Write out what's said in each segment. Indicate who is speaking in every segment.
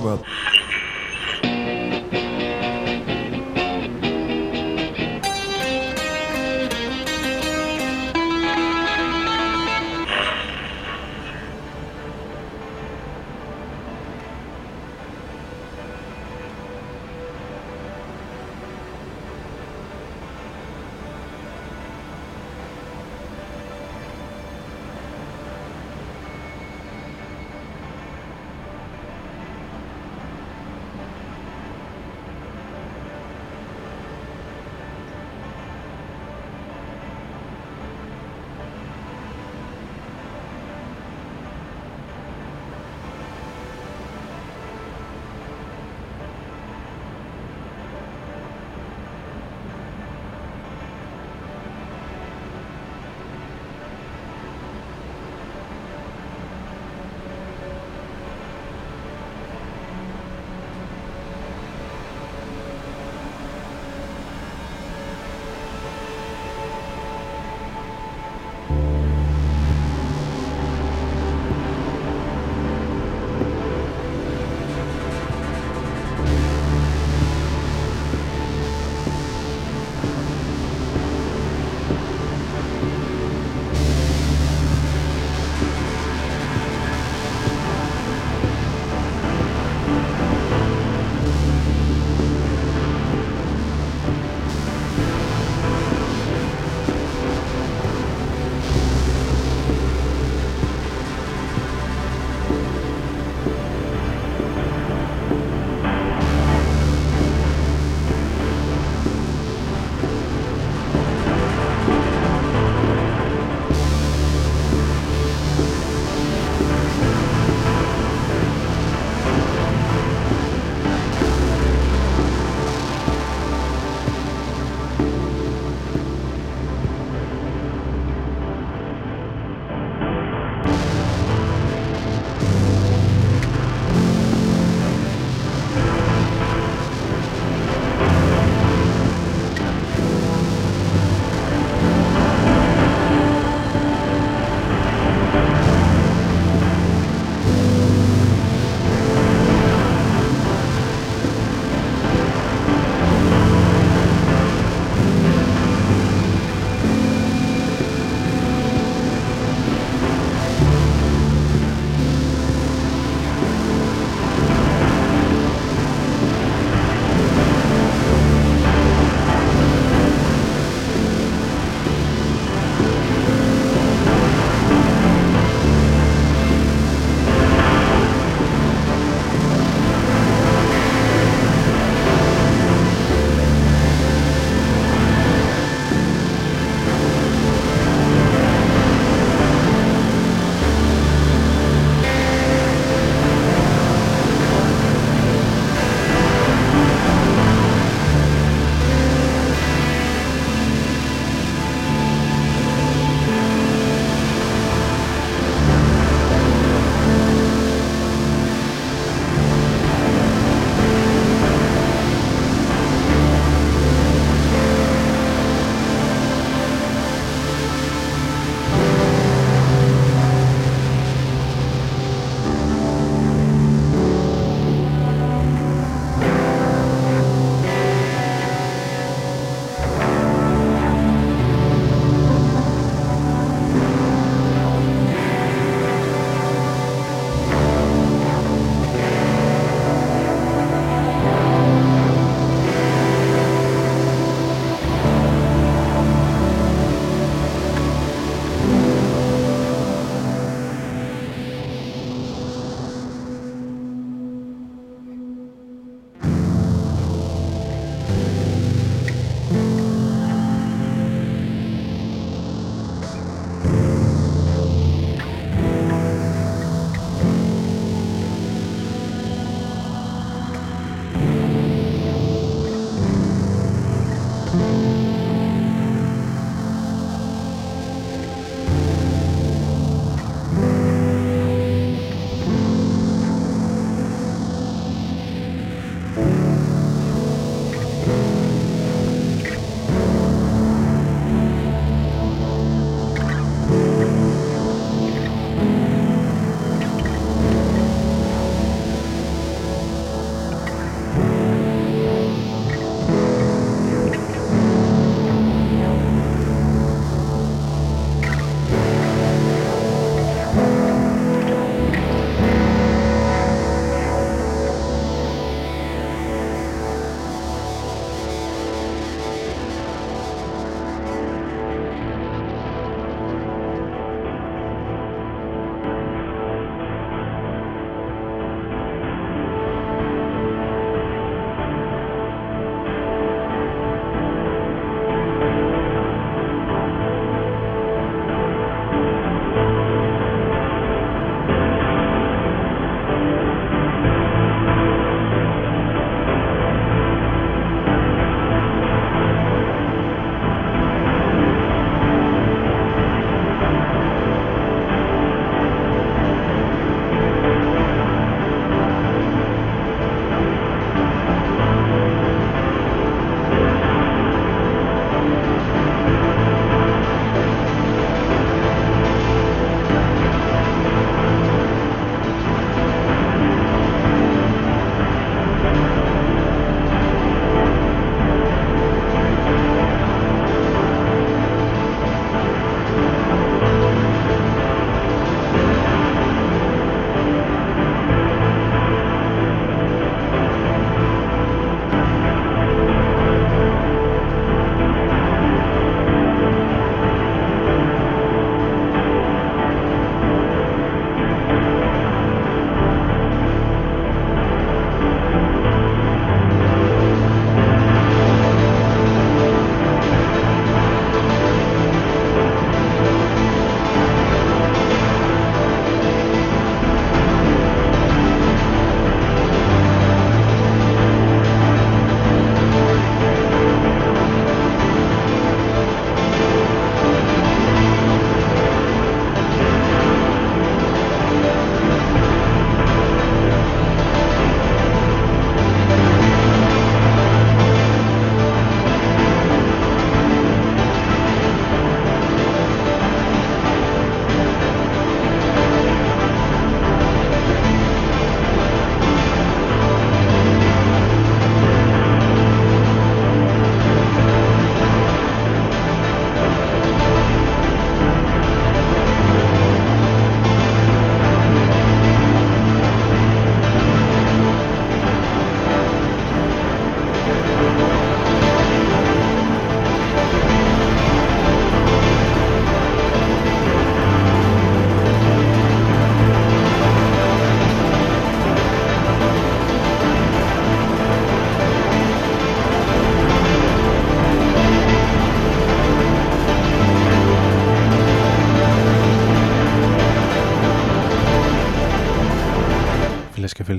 Speaker 1: год.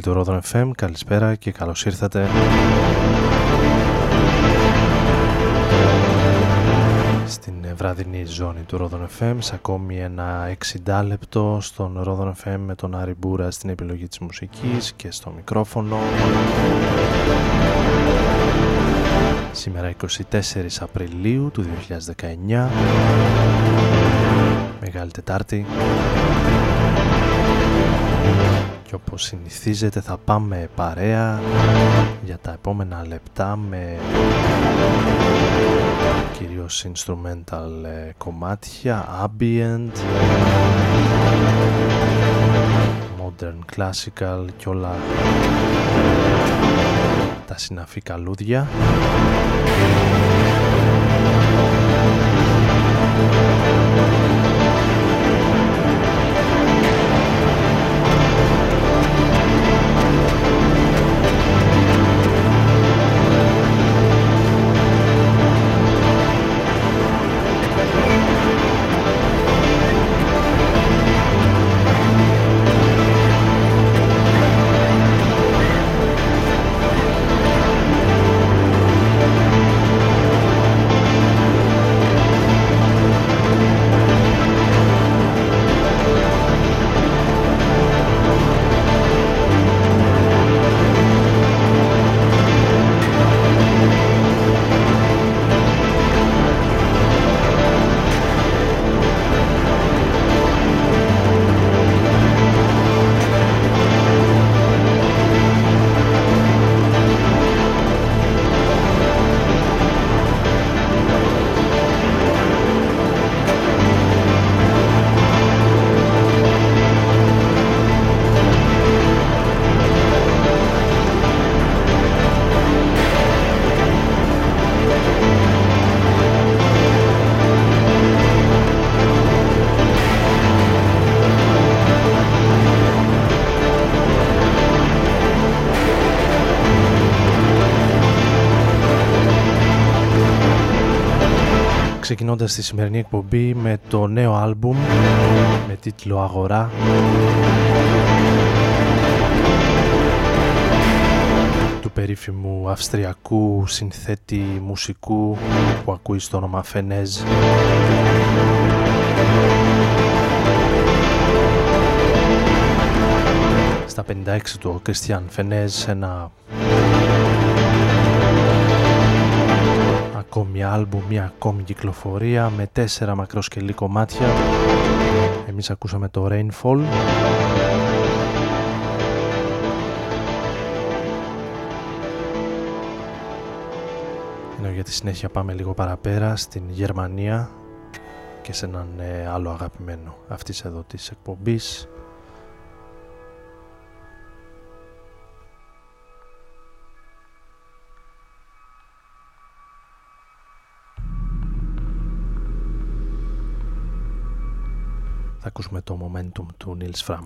Speaker 2: Φίλοι του Rodon FM, καλησπέρα και καλώς ήρθατε. Στην βραδινή ζώνη του Rodon FM σε ακόμη ένα 60 λεπτό στον Rodon FM με τον Άρη Μπούρα στην επιλογή της μουσικής και στο μικρόφωνο. Σήμερα 24 Απριλίου του 2019 Μεγάλη Τετάρτη και όπως συνηθίζεται θα πάμε παρέα για τα επόμενα λεπτά με κυρίως instrumental ε, κομμάτια, ambient, modern classical και όλα τα συναφή καλούδια. Ξεκινώντας τη σημερινή εκπομπή με το νέο άλμπουμ με τίτλο «Αγορά» του περίφημου αυστριακού συνθέτη μουσικού που ακούει στο όνομα Φενέζ. Στα 56 του ο Κριστιαν Φενέζ ένα ακόμη άλμπου, μια ακόμη κυκλοφορία με τέσσερα μακροσκελή κομμάτια. Εμείς ακούσαμε το Rainfall. Ενώ για τη συνέχεια πάμε λίγο παραπέρα στην Γερμανία και σε έναν ε, άλλο αγαπημένο αυτής εδώ της εκπομπής θα ακούσουμε το momentum του Nils Fram.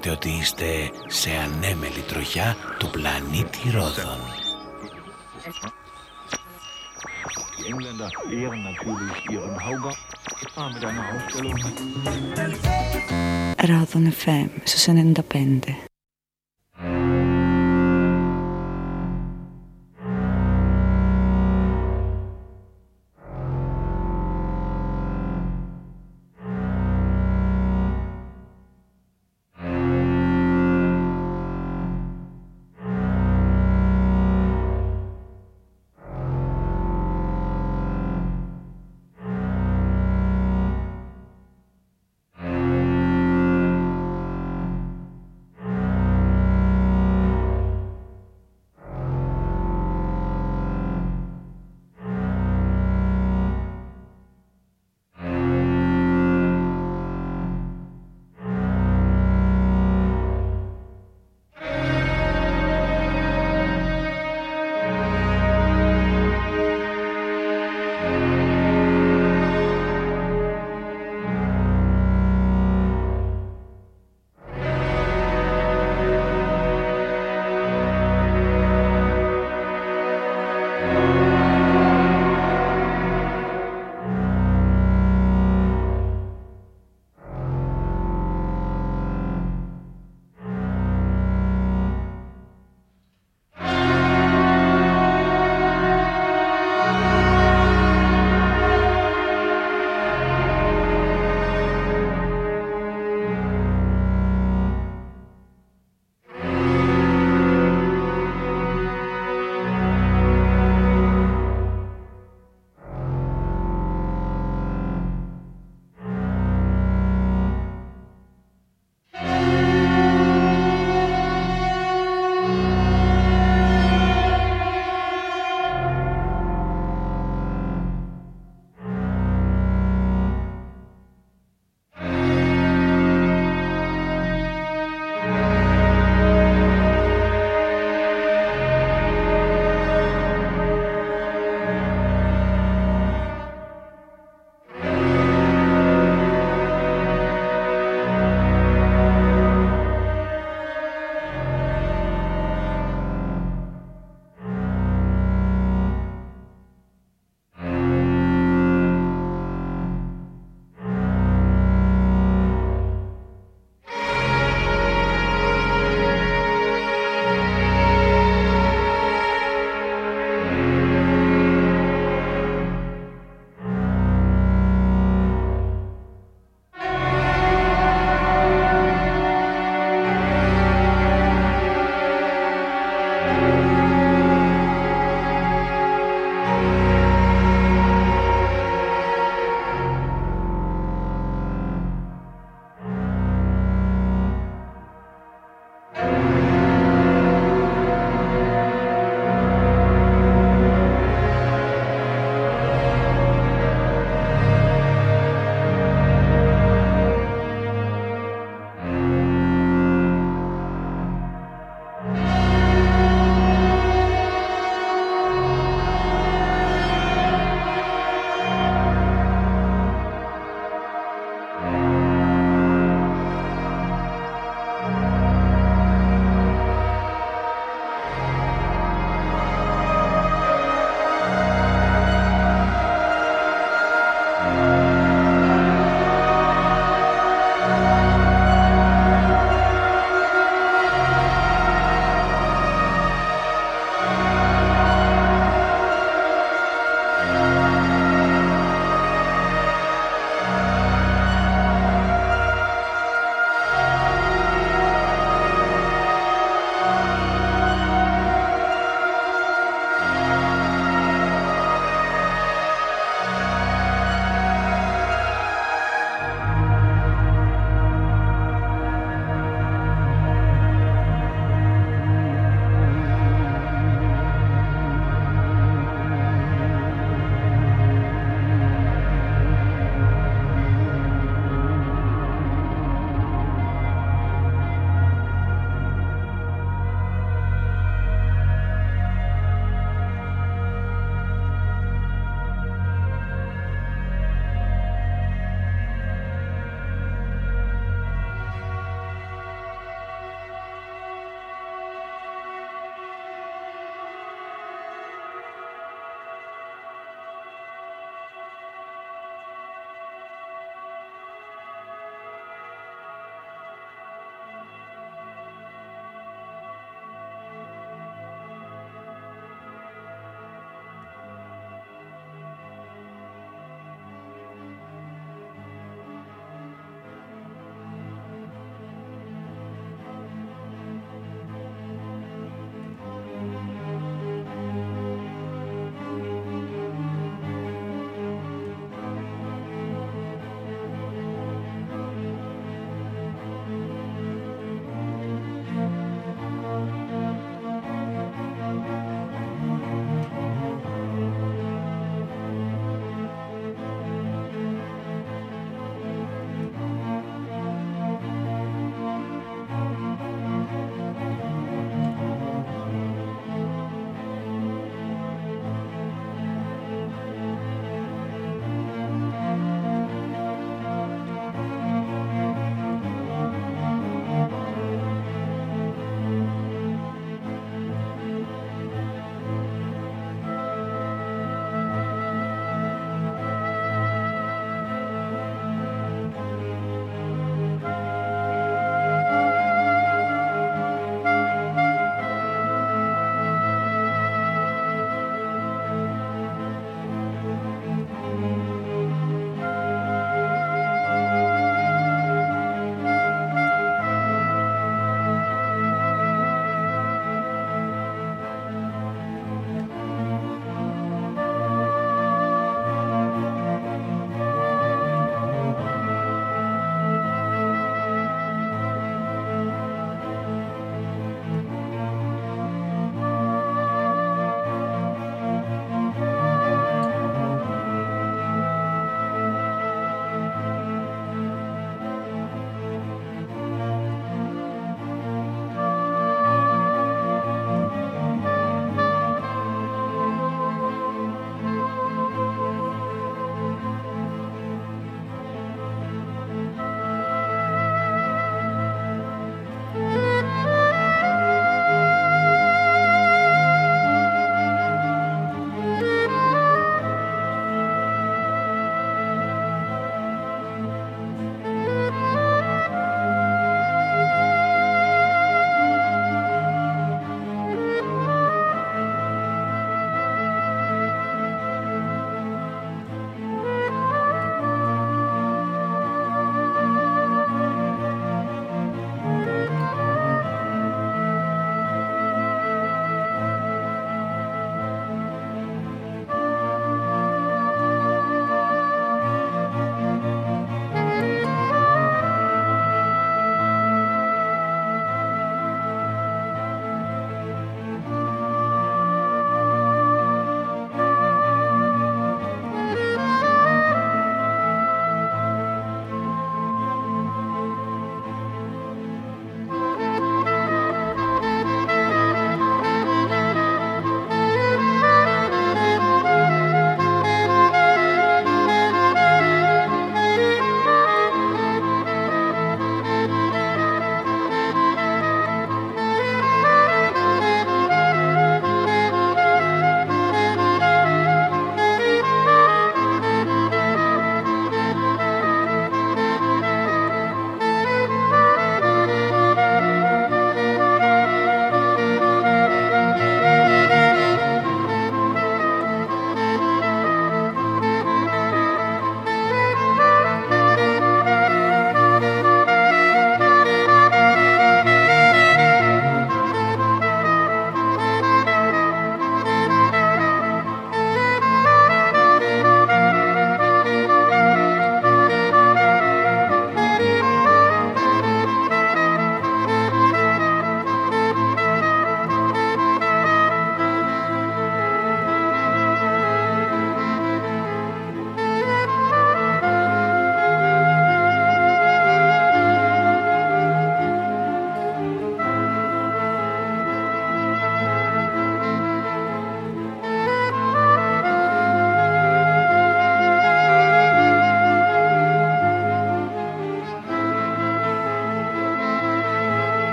Speaker 3: Ξεχνάτε ότι είστε σε ανέμελη τροχιά του πλανήτη Ρόδων.
Speaker 4: Ρόδων FM στους 95.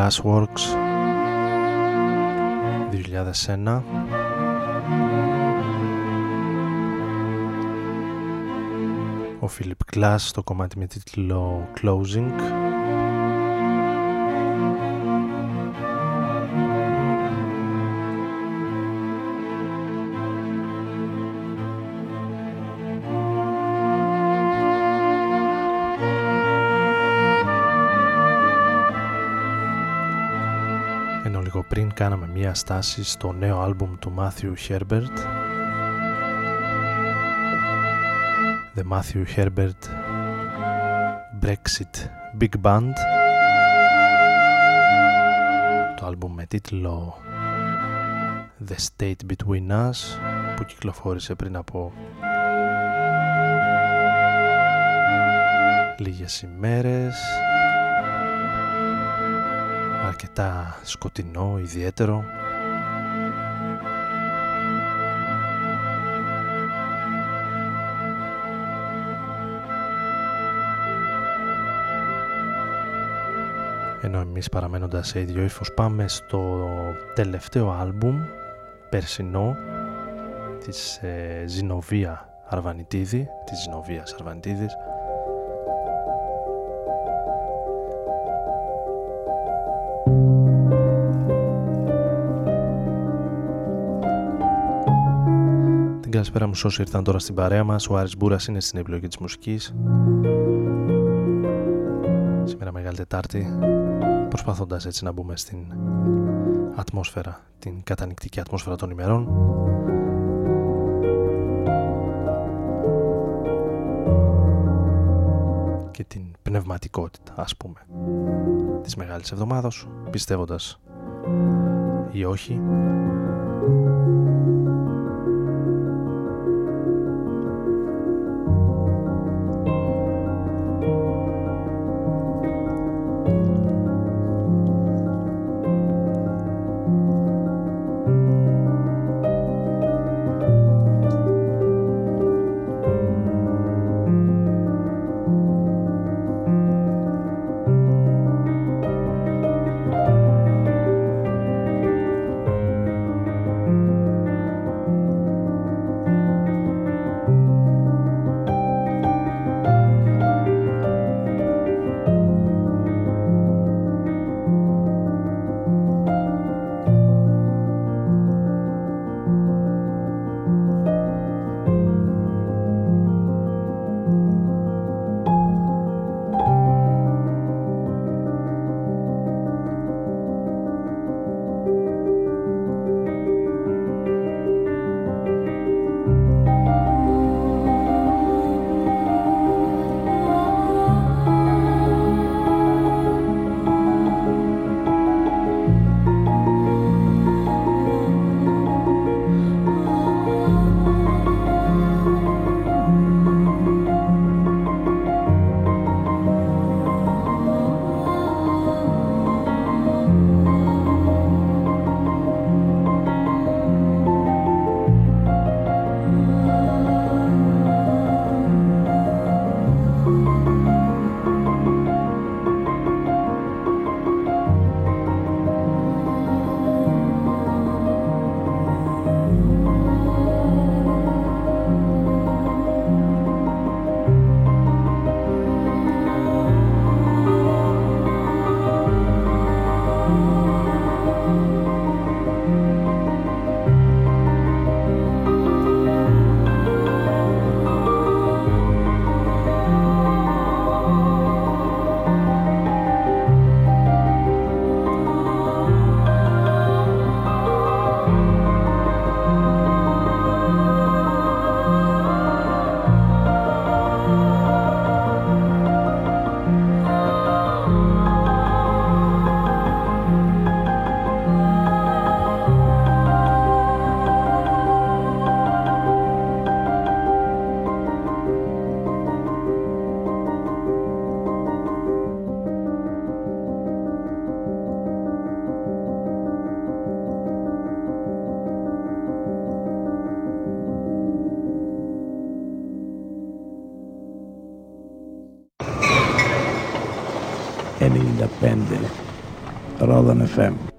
Speaker 2: Glassworks 2001 ο Philip Glass στο κομμάτι με τίτλο Closing μία στάση στο νέο άλμπουμ του Matthew Herbert The Matthew Herbert Brexit Big Band. Το άλμπουμ με τίτλο The State Between Us που κυκλοφόρησε πριν από λίγες ημέρες. Αρκετά σκοτεινό, ιδιαίτερο. Εμείς παραμένοντας σε ίδιο ύφος πάμε στο τελευταίο άλμπουμ περσινό της ε, Ζινοβία Αρβανιτίδη, της Ζινοβίας Αρβανιτίδης Καλησπέρα μου όσοι ήρθαν τώρα στην παρέα μας. Ο Άρης Μπούρας είναι στην επιλογή της μουσικής. Σήμερα Μεγάλη Τετάρτη, προσπαθώντας έτσι να μπούμε στην ατμόσφαιρα, την κατανικτική ατμόσφαιρα των ημερών. Και την πνευματικότητα, ας πούμε, της Μεγάλης Εβδομάδος, πιστεύοντας ή όχι.
Speaker 5: bende. Roland FM.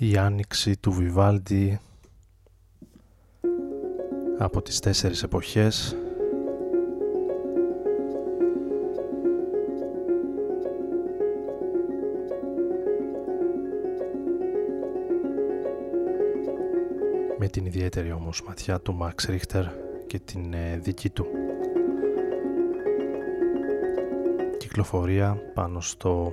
Speaker 2: Η άνοιξη του Βιβάλντι από τις τέσσερις εποχές. Με την ιδιαίτερη όμως ματιά του Μαξ Ρίχτερ και την ε, δική του κυκλοφορία πάνω στο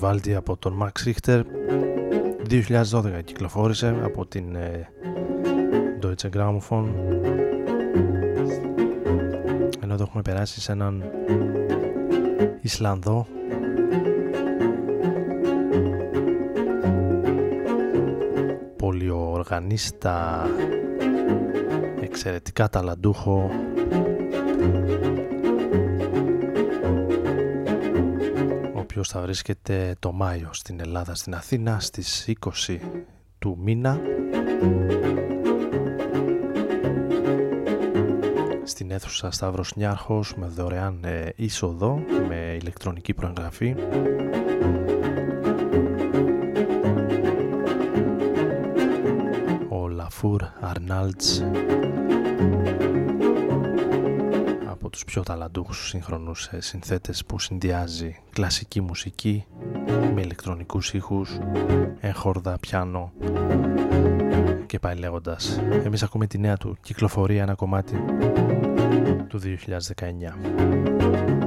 Speaker 2: Vivaldi από τον Max Richter 2012 κυκλοφόρησε από την ε, Deutsche Grammophon. Ενώ εδώ έχουμε περάσει σε έναν Ισλανδό. Πολιοργανίστα εξαιρετικά ταλαντούχο οποίος θα βρίσκεται το Μάιο στην Ελλάδα, στην Αθήνα στις 20 του μήνα. Στην αίθουσα Σταύρος Νιάρχος με δωρεάν ε, είσοδο με ηλεκτρονική προεγγραφή. Ο Λαφούρ Αρνάλτς πιο ταλαντούχους σύγχρονους ε, συνθέτες που συνδυάζει κλασική μουσική με ηλεκτρονικούς ήχους, έγχορδα, πιάνο και πάει λέγοντας. Εμείς ακούμε τη νέα του κυκλοφορία, ένα κομμάτι του 2019.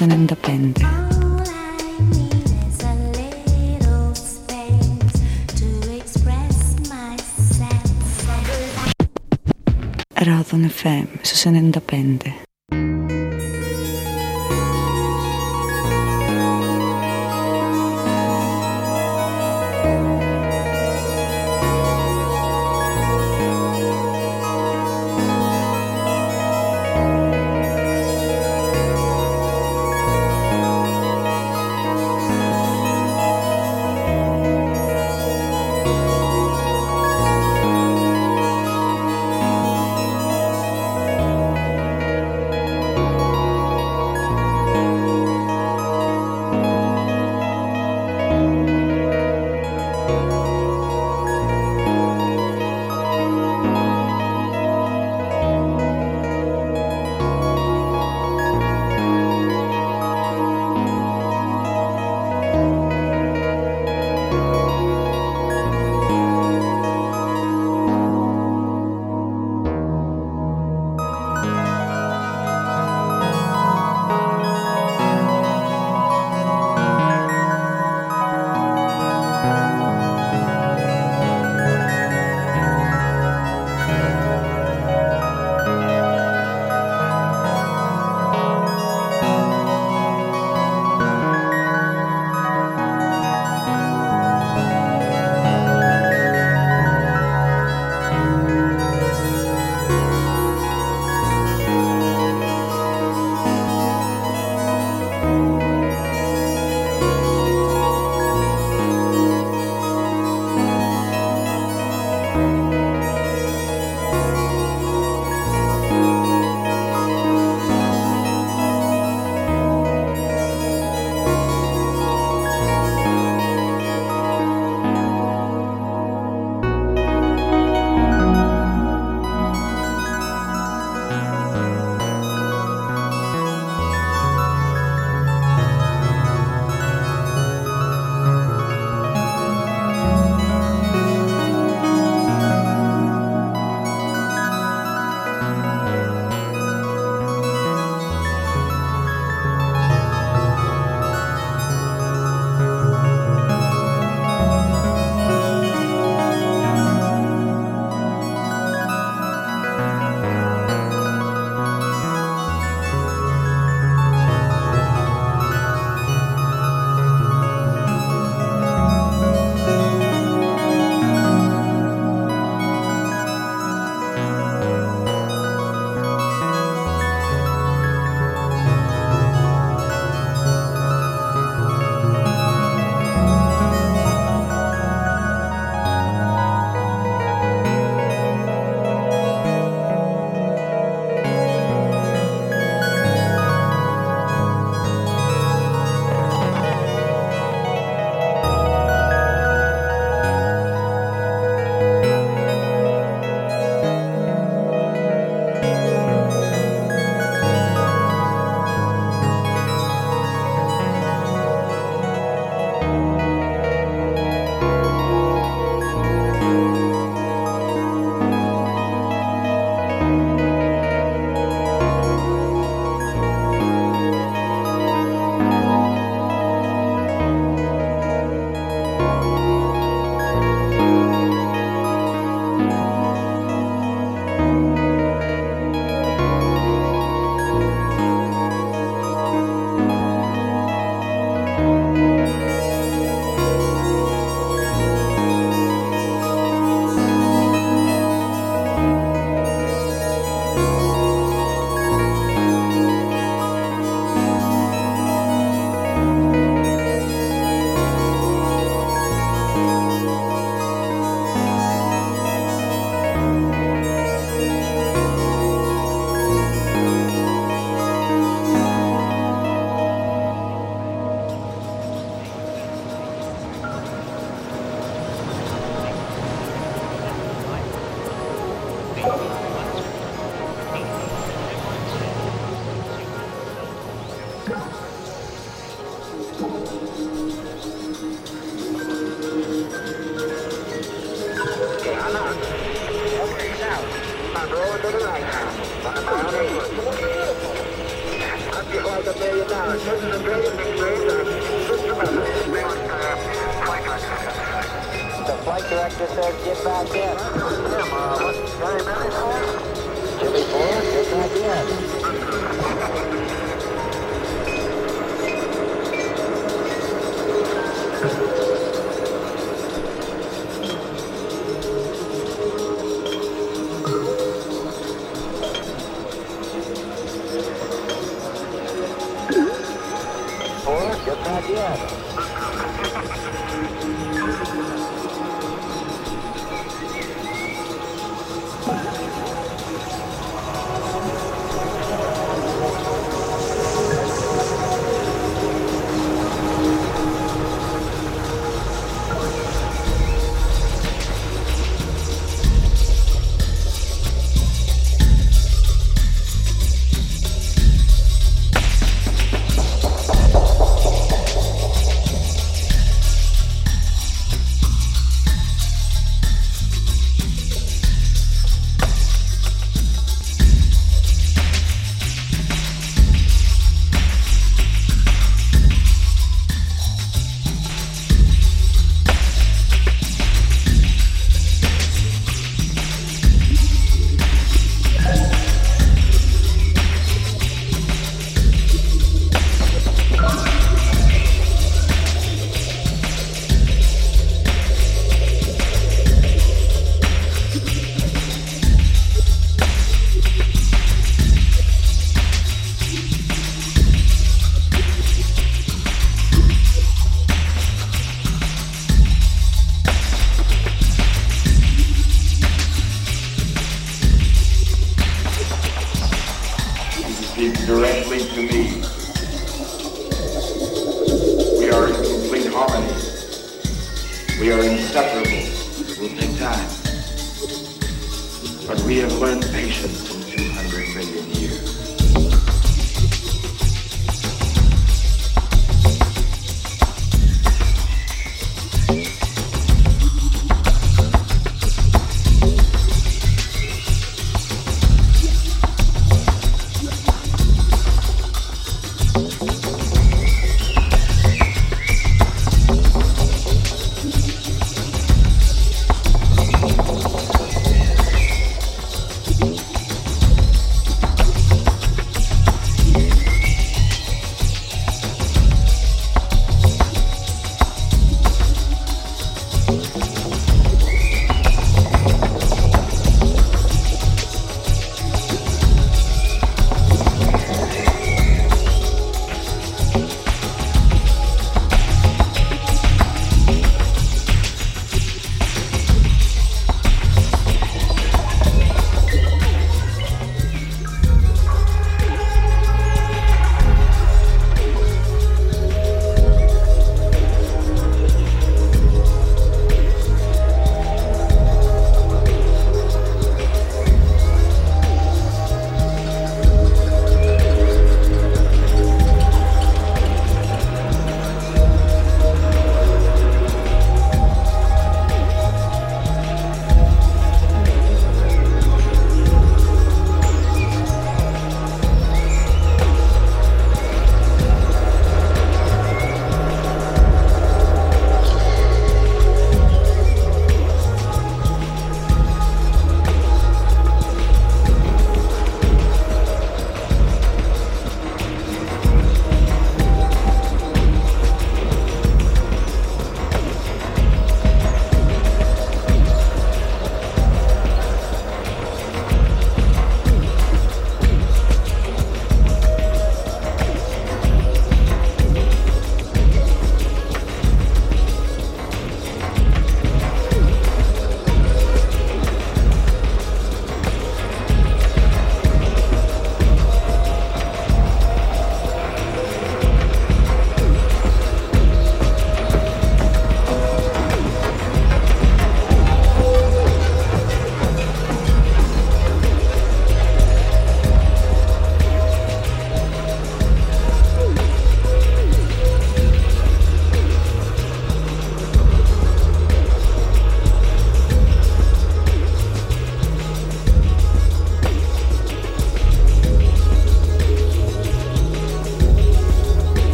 Speaker 6: FM στους 95. Ράδον FM στους 95.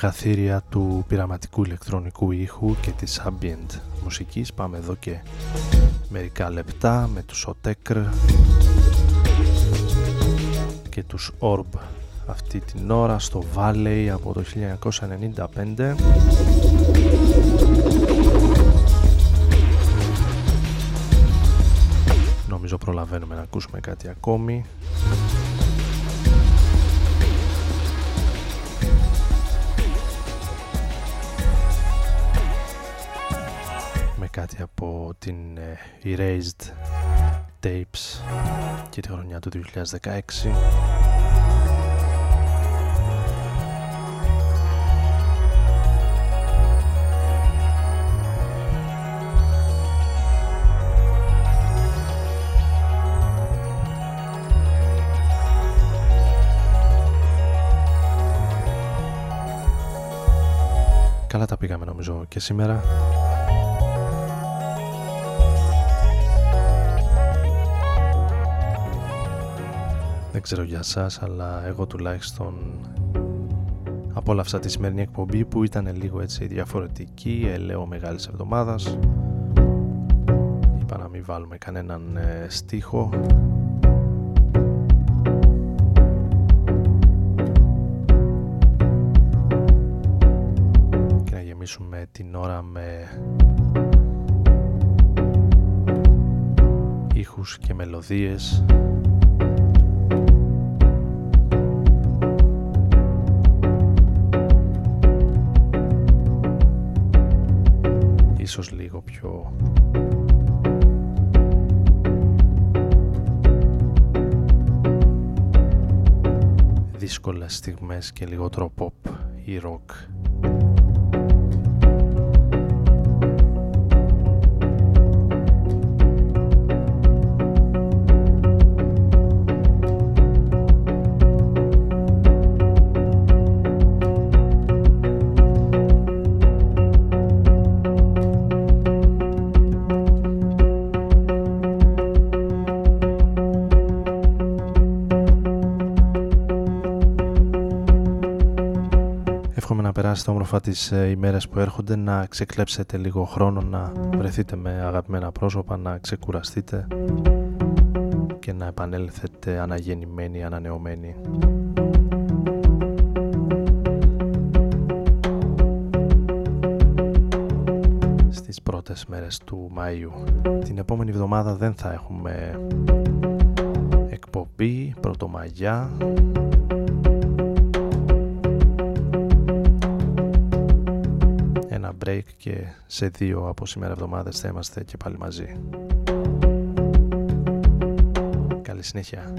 Speaker 2: Δύο μεγαθύρια του πειραματικού ηλεκτρονικού ήχου και της ambient μουσικής. Πάμε εδώ και μερικά λεπτά με τους Otecr και τους Orb αυτή την ώρα στο Valley από το 1995 Νομίζω προλαβαίνουμε να ακούσουμε κάτι ακόμη από την ε, Erased Tapes και τη χρονιά του 2016 Καλά τα πήγαμε νομίζω και σήμερα. Δεν ξέρω για σας, αλλά εγώ τουλάχιστον απόλαυσα τη σημερινή εκπομπή που ήταν λίγο έτσι διαφορετική, ελαιό μεγάλης εβδομάδας. Είπα να μην βάλουμε κανέναν ε, στίχο γεμίσουμε την ώρα με ήχους και μελωδίες δύσκολες στιγμές και λιγότερο pop ή rock όμορφα τις ε, ημέρες που έρχονται να ξεκλέψετε λίγο χρόνο να βρεθείτε με αγαπημένα πρόσωπα να ξεκουραστείτε και να επανέλθετε αναγεννημένοι, ανανεωμένοι. Στις πρώτες μέρες του Μαΐου. Την επόμενη εβδομάδα δεν θα έχουμε εκπομπή, πρωτομαγιά break και σε δύο από σήμερα εβδομάδες θα είμαστε και πάλι μαζί. Καλή συνέχεια.